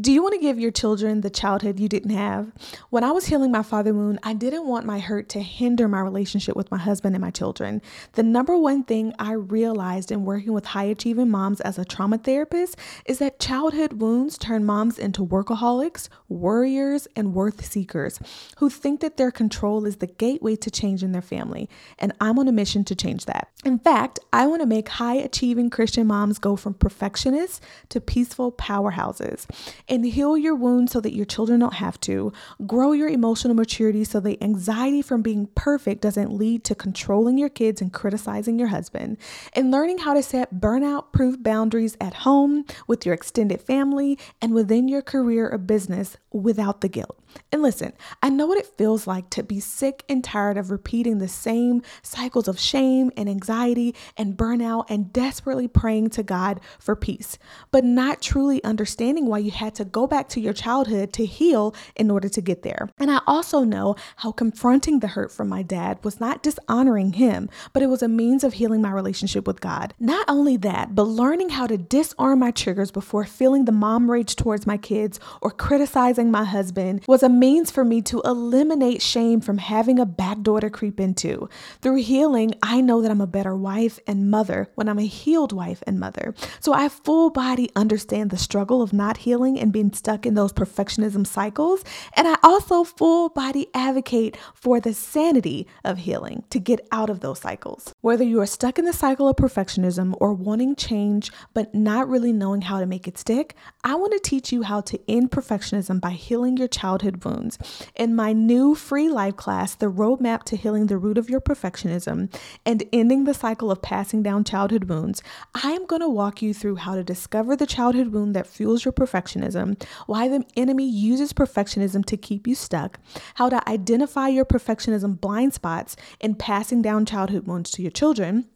Do you want to give your children the childhood you didn't have? When I was healing my father wound, I didn't want my hurt to hinder my relationship with my husband and my children. The number one thing I realized in working with high achieving moms as a trauma therapist is that childhood wounds turn moms into workaholics, worriers, and worth seekers who think that their control is the gateway to change in their family. And I'm on a mission to change that. In fact, I want to make high achieving Christian moms go from perfectionists to peaceful powerhouses and heal your wounds so that your children don't have to. Grow your emotional maturity so the anxiety from being perfect doesn't lead to controlling your kids and criticizing your husband. And learning how to set burnout proof boundaries at home, with your extended family, and within your career or business without the guilt. And listen, I know what it feels like to be sick and tired of repeating the same cycles of shame and anxiety and burnout and desperately praying to God for peace, but not truly understanding why you had to go back to your childhood to heal in order to get there. And I also know how confronting the hurt from my dad was not dishonoring him, but it was a means of healing my relationship with God. Not only that, but learning how to disarm my triggers before feeling the mom rage towards my kids or criticizing my husband was was a means for me to eliminate shame from having a backdoor to creep into. Through healing, I know that I'm a better wife and mother when I'm a healed wife and mother. So I full body understand the struggle of not healing and being stuck in those perfectionism cycles. And I also full body advocate for the sanity of healing to get out of those cycles. Whether you are stuck in the cycle of perfectionism or wanting change but not really knowing how to make it stick, I want to teach you how to end perfectionism by healing your childhood childhood wounds. In my new free live class, The Roadmap to Healing the Root of Your Perfectionism and Ending the Cycle of Passing Down Childhood Wounds, I am going to walk you through how to discover the childhood wound that fuels your perfectionism, why the enemy uses perfectionism to keep you stuck, how to identify your perfectionism blind spots in passing down childhood wounds to your children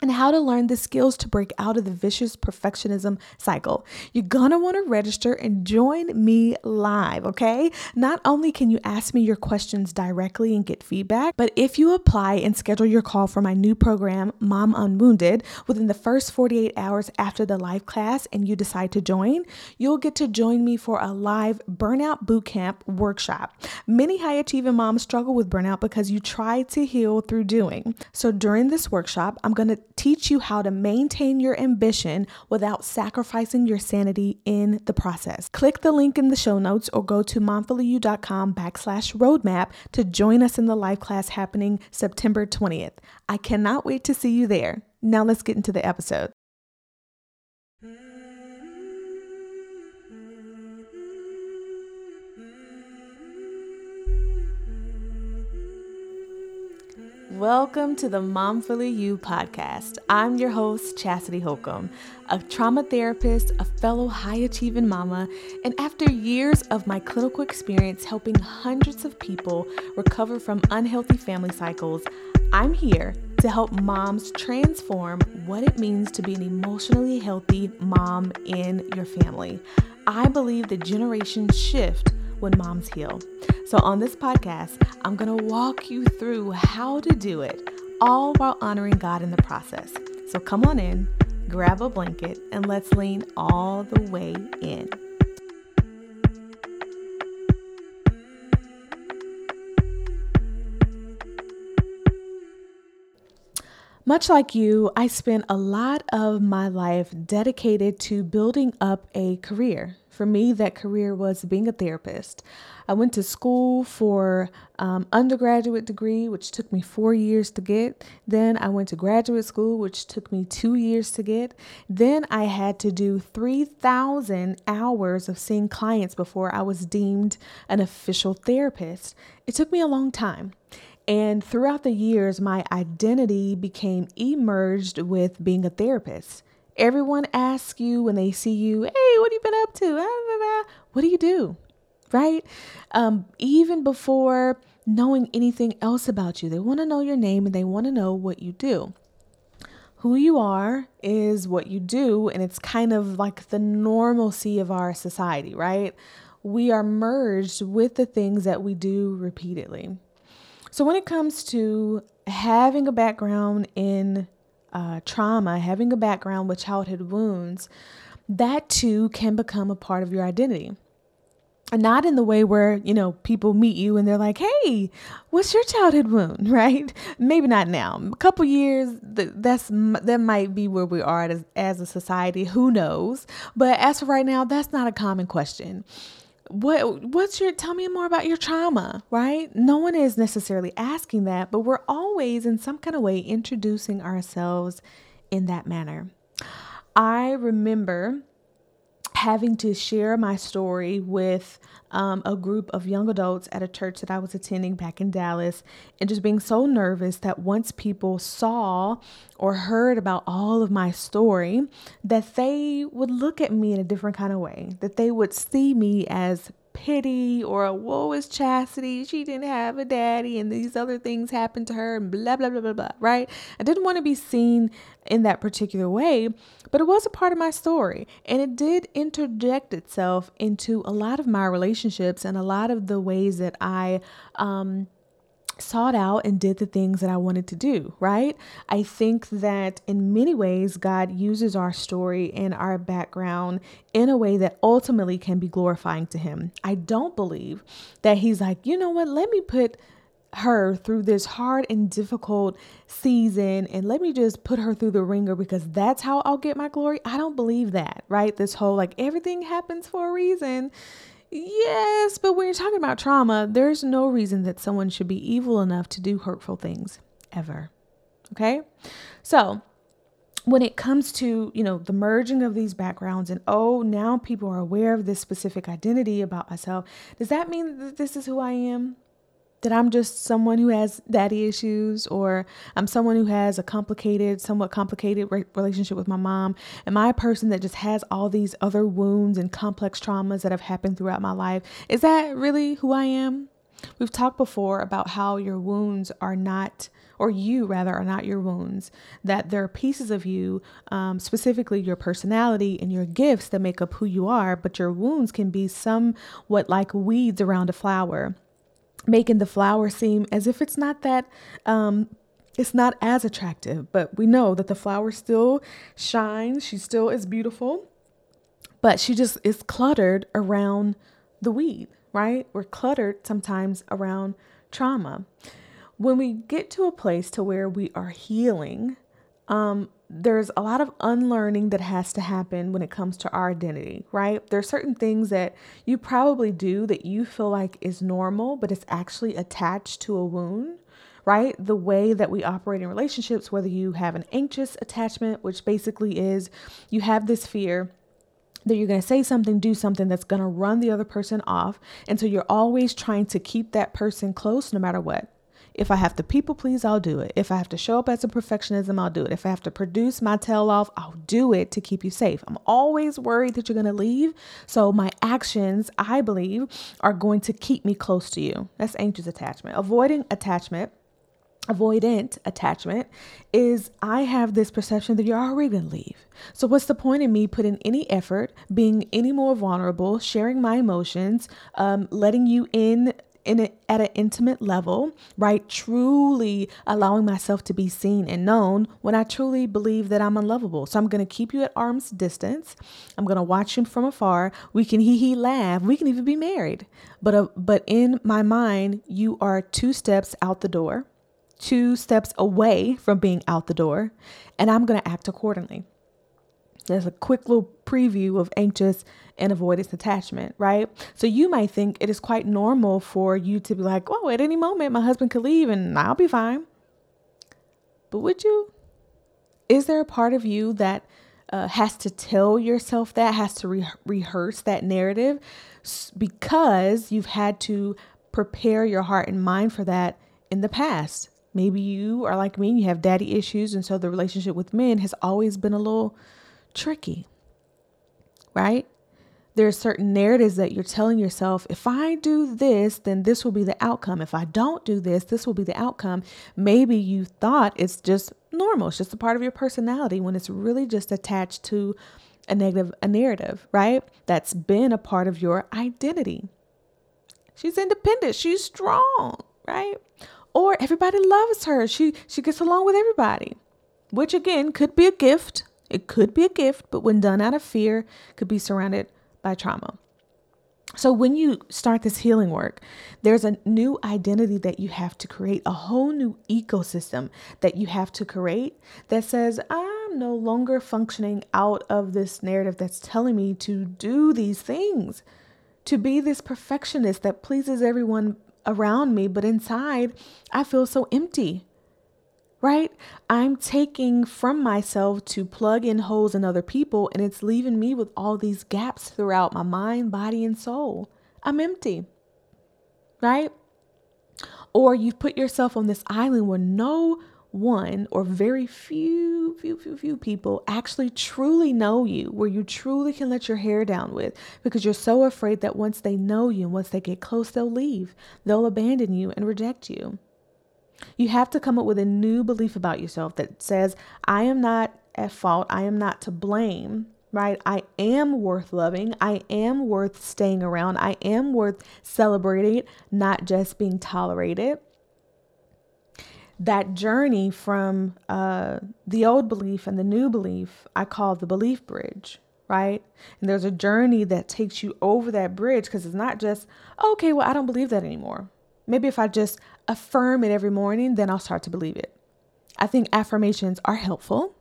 and how to learn the skills to break out of the vicious perfectionism cycle. You're gonna wanna register and join me live, okay? Not only can you ask me your questions directly and get feedback, but if you apply and schedule your call for my new program, Mom Unwounded, within the first 48 hours after the live class and you decide to join, you'll get to join me for a live burnout bootcamp workshop. Many high achieving moms struggle with burnout because you try to heal through doing. So during this workshop, I'm gonna teach you how to maintain your ambition without sacrificing your sanity in the process. Click the link in the show notes or go to momfullyyou.com backslash roadmap to join us in the live class happening September 20th. I cannot wait to see you there. Now let's get into the episode. Welcome to the Momfully You podcast. I'm your host, Chastity Holcomb, a trauma therapist, a fellow high achieving mama, and after years of my clinical experience helping hundreds of people recover from unhealthy family cycles, I'm here to help moms transform what it means to be an emotionally healthy mom in your family. I believe the generations shift when moms heal. So, on this podcast, I'm going to walk you through how to do it, all while honoring God in the process. So, come on in, grab a blanket, and let's lean all the way in. Much like you, I spent a lot of my life dedicated to building up a career. For me, that career was being a therapist. I went to school for um, undergraduate degree, which took me four years to get. Then I went to graduate school, which took me two years to get. Then I had to do 3,000 hours of seeing clients before I was deemed an official therapist. It took me a long time. And throughout the years, my identity became emerged with being a therapist. Everyone asks you when they see you, hey, what have you been up to? What do you do? Right? Um, even before knowing anything else about you, they want to know your name and they want to know what you do. Who you are is what you do, and it's kind of like the normalcy of our society, right? We are merged with the things that we do repeatedly. So, when it comes to having a background in uh, trauma, having a background with childhood wounds, that too can become a part of your identity. not in the way where you know people meet you and they're like hey what's your childhood wound? Right? Maybe not now. A couple years that's that might be where we are as, as a society. Who knows? But as for right now that's not a common question what what's your tell me more about your trauma right? No one is necessarily asking that but we're always in some kind of way introducing ourselves in that manner. I remember having to share my story with um, a group of young adults at a church that I was attending back in Dallas, and just being so nervous that once people saw or heard about all of my story, that they would look at me in a different kind of way, that they would see me as pity or a woe is chastity. She didn't have a daddy and these other things happened to her and blah, blah, blah, blah, blah, right? I didn't want to be seen in that particular way, but it was a part of my story. And it did interject itself into a lot of my relationships and a lot of the ways that I, um, sought out and did the things that I wanted to do, right? I think that in many ways, God uses our story and our background in a way that ultimately can be glorifying to Him. I don't believe that He's like, you know what, let me put her through this hard and difficult season and let me just put her through the ringer because that's how I'll get my glory. I don't believe that, right? This whole like everything happens for a reason Yes, but when you're talking about trauma, there's no reason that someone should be evil enough to do hurtful things ever. Okay? So, when it comes to, you know, the merging of these backgrounds and oh, now people are aware of this specific identity about myself, does that mean that this is who I am? That I'm just someone who has daddy issues or I'm someone who has a complicated, somewhat complicated re- relationship with my mom? Am I a person that just has all these other wounds and complex traumas that have happened throughout my life? Is that really who I am? We've talked before about how your wounds are not, or you rather, are not your wounds, that there are pieces of you, um, specifically your personality and your gifts that make up who you are, but your wounds can be somewhat like weeds around a flower making the flower seem as if it's not that um, it's not as attractive. But we know that the flower still shines. She still is beautiful. But she just is cluttered around the weed right? We're cluttered sometimes around trauma. When we get to a place to where we are healing um, there's a lot of unlearning that has to happen when it comes to our identity, right? There are certain things that you probably do that you feel like is normal, but it's actually attached to a wound, right? The way that we operate in relationships, whether you have an anxious attachment, which basically is you have this fear that you're going to say something, do something that's going to run the other person off. And so you're always trying to keep that person close no matter what. If I have to people please, I'll do it. If I have to show up as a perfectionism, I'll do it. If I have to produce my tail off, I'll do it to keep you safe. I'm always worried that you're going to leave. So my actions, I believe, are going to keep me close to you. That's anxious attachment. Avoiding attachment avoidant attachment is I have this perception that you're already going to leave. So, what's the point in me putting any effort, being any more vulnerable, sharing my emotions, um, letting you in in a, at an intimate level, right? Truly allowing myself to be seen and known when I truly believe that I'm unlovable. So I'm going to keep you at arm's distance. I'm going to watch you from afar. We can hee hee laugh. We can even be married. But uh, but in my mind, you are two steps out the door, two steps away from being out the door, and I'm going to act accordingly. There's a quick little preview of anxious and avoidance attachment, right? So you might think it is quite normal for you to be like, oh, at any moment my husband could leave and I'll be fine. But would you? Is there a part of you that uh, has to tell yourself that, has to re- rehearse that narrative because you've had to prepare your heart and mind for that in the past? Maybe you are like me, and you have daddy issues, and so the relationship with men has always been a little tricky, right? There are certain narratives that you're telling yourself if I do this, then this will be the outcome. If I don't do this, this will be the outcome. Maybe you thought it's just normal, it's just a part of your personality when it's really just attached to a negative a narrative, right? That's been a part of your identity. She's independent, she's strong, right? Or everybody loves her. She she gets along with everybody. Which again could be a gift, it could be a gift, but when done out of fear, could be surrounded by trauma. So, when you start this healing work, there's a new identity that you have to create, a whole new ecosystem that you have to create that says, I'm no longer functioning out of this narrative that's telling me to do these things, to be this perfectionist that pleases everyone around me, but inside I feel so empty right? I'm taking from myself to plug in holes in other people, and it's leaving me with all these gaps throughout my mind, body, and soul. I'm empty, right? Or you've put yourself on this island where no one or very few, few, few, few people actually truly know you, where you truly can let your hair down with because you're so afraid that once they know you and once they get close, they'll leave, they'll abandon you and reject you. You have to come up with a new belief about yourself that says, I am not at fault. I am not to blame, right? I am worth loving. I am worth staying around. I am worth celebrating, not just being tolerated. That journey from uh, the old belief and the new belief, I call the belief bridge, right? And there's a journey that takes you over that bridge because it's not just, okay, well, I don't believe that anymore. Maybe if I just affirm it every morning, then I'll start to believe it. I think affirmations are helpful.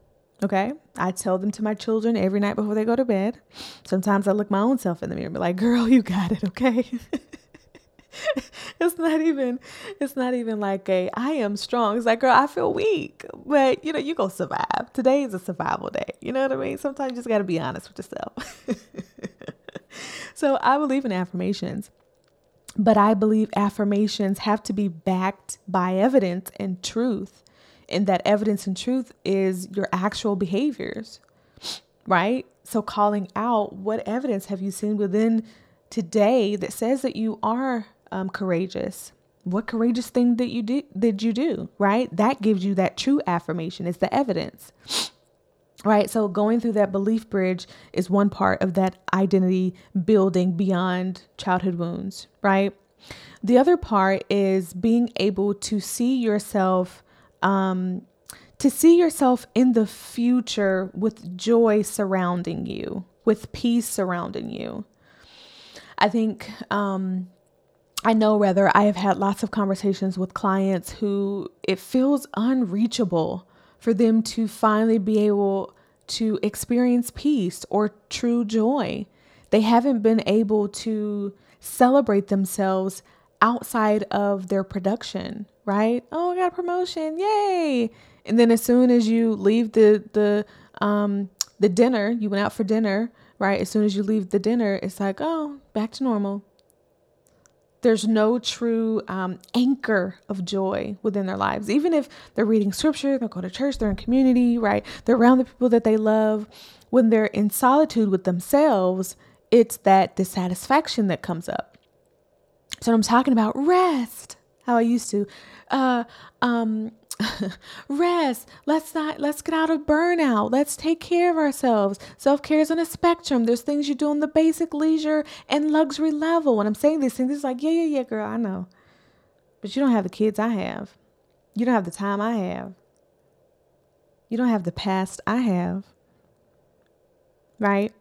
Okay. I tell them to my children every night before they go to bed. Sometimes I look my own self in the mirror and be like, girl, you got it. Okay. it's not even it's not even like a I am strong. It's like, girl, I feel weak. But you know, you go survive. Today is a survival day. You know what I mean? Sometimes you just gotta be honest with yourself. so I believe in affirmations. But I believe affirmations have to be backed by evidence and truth. And that evidence and truth is your actual behaviors, right? So, calling out what evidence have you seen within today that says that you are um, courageous? What courageous thing did you do? Did you do right? That gives you that true affirmation. It's the evidence right? So going through that belief bridge is one part of that identity building beyond childhood wounds, right? The other part is being able to see yourself, um, to see yourself in the future with joy surrounding you, with peace surrounding you. I think, um, I know rather, I have had lots of conversations with clients who it feels unreachable for them to finally be able to experience peace or true joy. They haven't been able to celebrate themselves outside of their production, right? Oh, I got a promotion. Yay. And then as soon as you leave the the um the dinner, you went out for dinner, right? As soon as you leave the dinner, it's like, "Oh, back to normal." There's no true um, anchor of joy within their lives. Even if they're reading scripture, they'll go to church, they're in community, right? They're around the people that they love. When they're in solitude with themselves, it's that dissatisfaction that comes up. So I'm talking about rest, how I used to. Uh, um, rest. Let's not let's get out of burnout. Let's take care of ourselves. Self-care is on a spectrum. There's things you do on the basic leisure and luxury level. When I'm saying these things, it's like, yeah, yeah, yeah, girl, I know. But you don't have the kids I have. You don't have the time I have. You don't have the past I have. Right?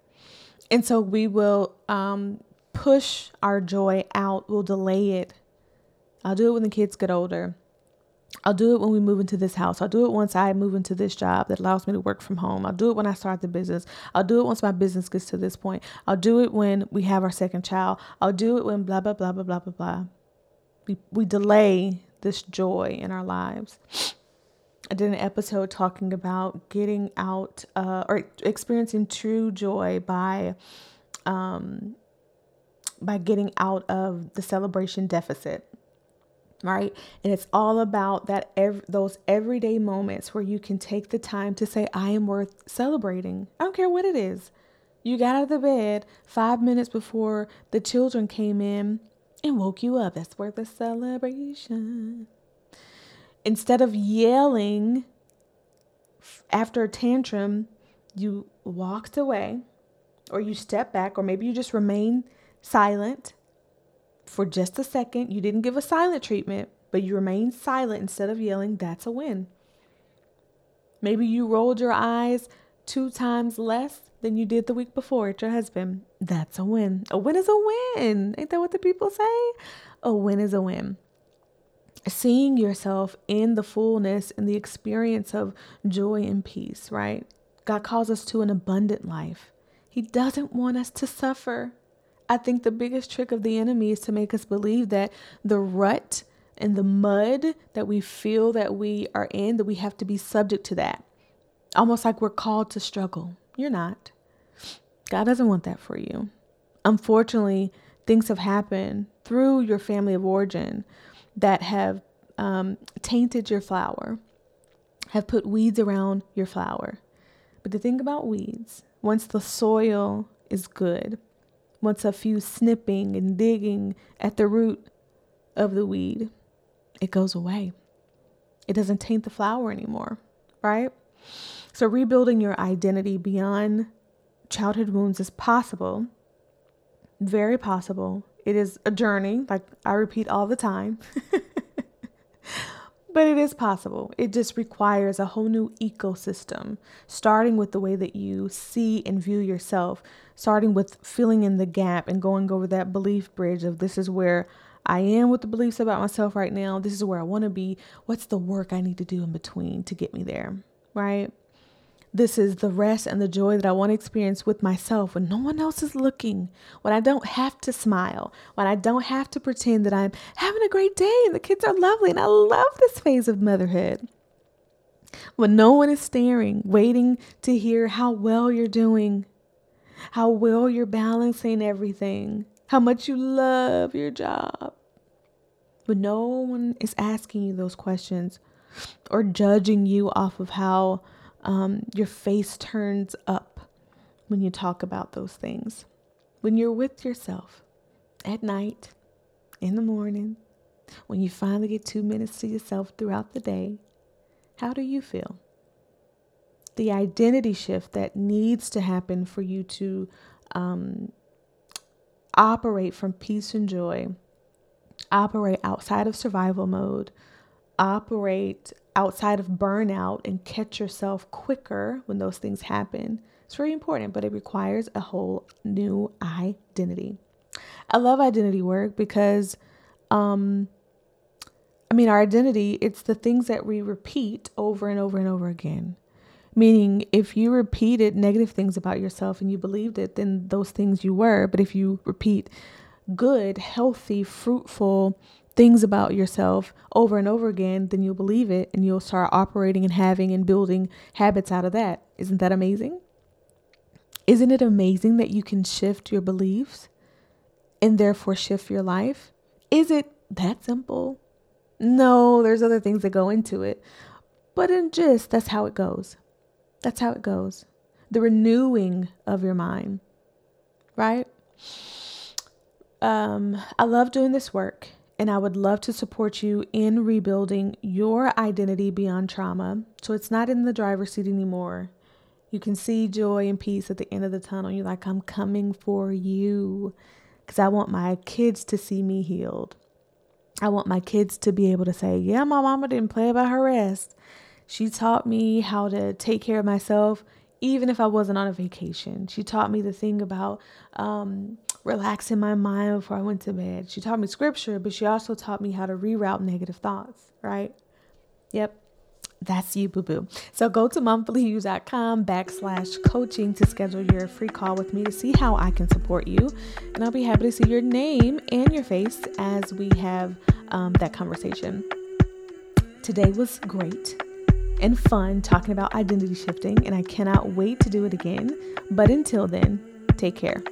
And so we will um, push our joy out, we'll delay it. I'll do it when the kids get older. I'll do it when we move into this house. I'll do it once I move into this job that allows me to work from home. I'll do it when I start the business. I'll do it once my business gets to this point. I'll do it when we have our second child. I'll do it when blah, blah, blah, blah, blah, blah, blah. We, we delay this joy in our lives. I did an episode talking about getting out uh, or experiencing true joy by um, by getting out of the celebration deficit right? And it's all about that ev- those everyday moments where you can take the time to say I am worth celebrating. I don't care what it is. You got out of the bed 5 minutes before the children came in and woke you up. That's worth a celebration. Instead of yelling after a tantrum, you walked away or you step back or maybe you just remain silent for just a second. You didn't give a silent treatment, but you remained silent instead of yelling. That's a win. Maybe you rolled your eyes two times less than you did the week before at your husband. That's a win. A win is a win. Ain't that what the people say? A win is a win. Seeing yourself in the fullness and the experience of joy and peace, right? God calls us to an abundant life. He doesn't want us to suffer. I think the biggest trick of the enemy is to make us believe that the rut and the mud that we feel that we are in, that we have to be subject to that. Almost like we're called to struggle. You're not. God doesn't want that for you. Unfortunately, things have happened through your family of origin that have um, tainted your flower, have put weeds around your flower. But the thing about weeds, once the soil is good, once a few snipping and digging at the root of the weed, it goes away. It doesn't taint the flower anymore, right? So, rebuilding your identity beyond childhood wounds is possible, very possible. It is a journey, like I repeat all the time. but it is possible. It just requires a whole new ecosystem, starting with the way that you see and view yourself, starting with filling in the gap and going over that belief bridge of this is where I am with the beliefs about myself right now. This is where I want to be. What's the work I need to do in between to get me there? Right? This is the rest and the joy that I want to experience with myself when no one else is looking, when I don't have to smile, when I don't have to pretend that I'm having a great day and the kids are lovely and I love this phase of motherhood. When no one is staring, waiting to hear how well you're doing, how well you're balancing everything, how much you love your job. When no one is asking you those questions or judging you off of how um, your face turns up when you talk about those things. When you're with yourself at night, in the morning, when you finally get two minutes to yourself throughout the day, how do you feel? The identity shift that needs to happen for you to um, operate from peace and joy, operate outside of survival mode, operate outside of burnout and catch yourself quicker when those things happen. It's very important, but it requires a whole new identity. I love identity work because um I mean our identity, it's the things that we repeat over and over and over again. Meaning if you repeated negative things about yourself and you believed it, then those things you were, but if you repeat good, healthy, fruitful, things about yourself over and over again, then you'll believe it and you'll start operating and having and building habits out of that. Isn't that amazing? Isn't it amazing that you can shift your beliefs and therefore shift your life? Is it that simple? No, there's other things that go into it. But in gist, that's how it goes. That's how it goes. The renewing of your mind, right? Um, I love doing this work and I would love to support you in rebuilding your identity beyond trauma. So it's not in the driver's seat anymore. You can see joy and peace at the end of the tunnel. You're like, I'm coming for you because I want my kids to see me healed. I want my kids to be able to say, Yeah, my mama didn't play about her rest. She taught me how to take care of myself, even if I wasn't on a vacation. She taught me the thing about um, relaxing my mind before I went to bed. She taught me scripture, but she also taught me how to reroute negative thoughts, right? Yep. That's you, boo boo. So go to momfullyyou.com backslash coaching to schedule your free call with me to see how I can support you. And I'll be happy to see your name and your face as we have um, that conversation. Today was great and fun talking about identity shifting, and I cannot wait to do it again. But until then, take care.